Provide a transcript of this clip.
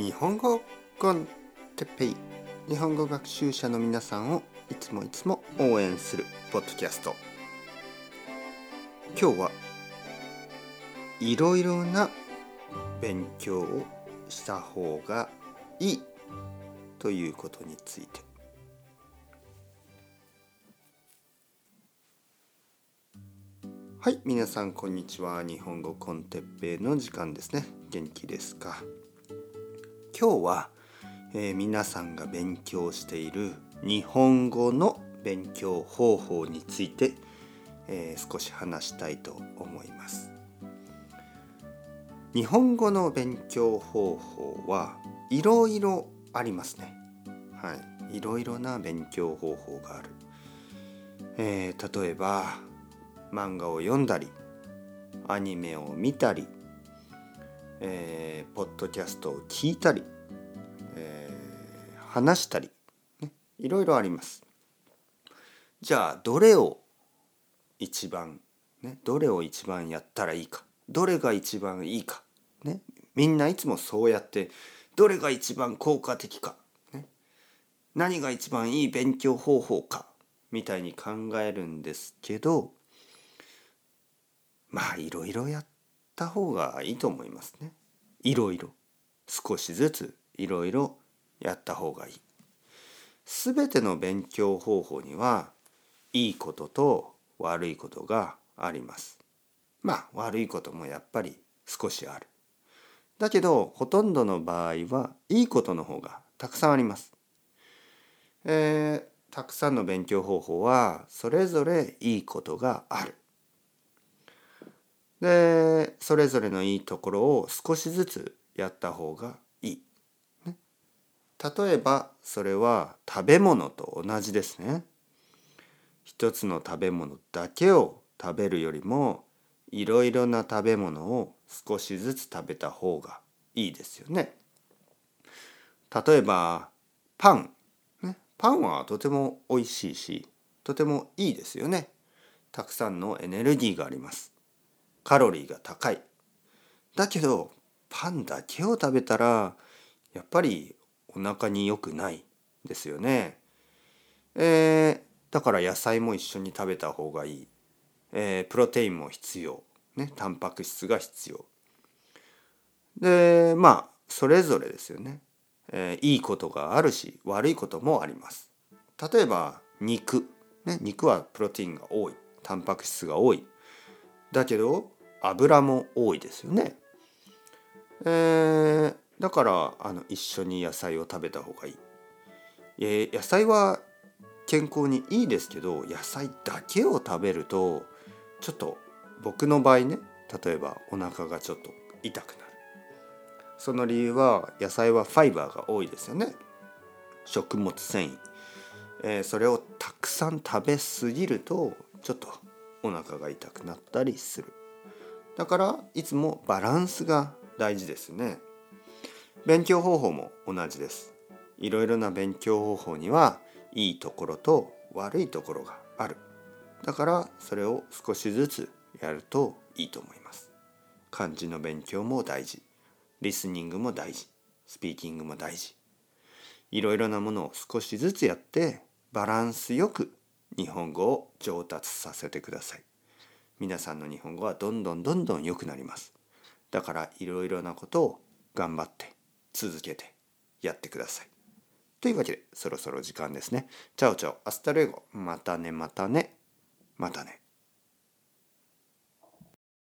日本語コンテッペイ。日本語学習者の皆さんをいつもいつも応援するポッドキャスト。今日はいろいろな勉強をした方がいいということについて。はい皆さんこんにちは。日本語コンテッペイの時間ですね。元気ですか？今日は、えー、皆さんが勉強している日本語の勉強方法について、えー、少し話したいと思います。日本語の勉強方法はいろいろありますね。はい。いろいろな勉強方法がある、えー、例えば漫画を読んだりアニメを見たりえー、ポッドキャストを聞いたり、話したり、ね、いろいろあります。じゃあどれを一番、ね、どれを一番やったらいいかどれが一番いいか、ね、みんないつもそうやってどれが一番効果的か、ね、何が一番いい勉強方法かみたいに考えるんですけどまあいろいろやった方がいいと思いますね。いろいろ少しずついろいろやった方がいい。すべての勉強方法にはいいことと悪いことがあります。まあ悪いこともやっぱり少しある。だけどほとんどの場合はいいことの方がたくさんあります。えー、たくさんの勉強方法はそれぞれいいことがある。でそれぞれのいいところを少しずつやった方が。例えばそれは食べ物と同じですね。一つの食べ物だけを食べるよりもいろいろな食べ物を少しずつ食べた方がいいですよね。例えばパン、ね、パンはとても美味しいしとてもいいですよね。たくさんのエネルギーがあります。カロリーが高い。だけどパンだけを食べたらやっぱりお腹に良くないですよね。えー、だから野菜も一緒に食べた方がいい。えー、プロテインも必要。ね、タンパク質が必要。でまあそれぞれですよね。えー、いいことがあるし悪いこともあります。例えば肉、ね、肉はプロテインが多いタンパク質が多いだけど油も多いですよね。えー、だからあの一緒に野菜を食べた方がいい。えー、野菜は健康にいいですけど野菜だけを食べるとちょっと僕の場合ね例えばお腹がちょっと痛くなる。その理由は野菜はファイバーが多いですよね。食物繊維。えー、それをたくさん食べ過ぎるとちょっとお腹が痛くなったりするだからいつもバランスが大事ですね勉強方法も同じです。いろいろな勉強方法にはいいところと悪いところがある。だからそれを少しずつやるといいと思います。漢字の勉強も大事。リスニングも大事。スピーキングも大事。いろいろなものを少しずつやってバランスよく日本語を上達させてください。皆さんの日本語はどんどんどんどん良くなります。だからいろいろなことを頑張って続けてやってください。というわけでそろそろ時間ですね。 Ciao ciao hasta luego またねまたねまたね。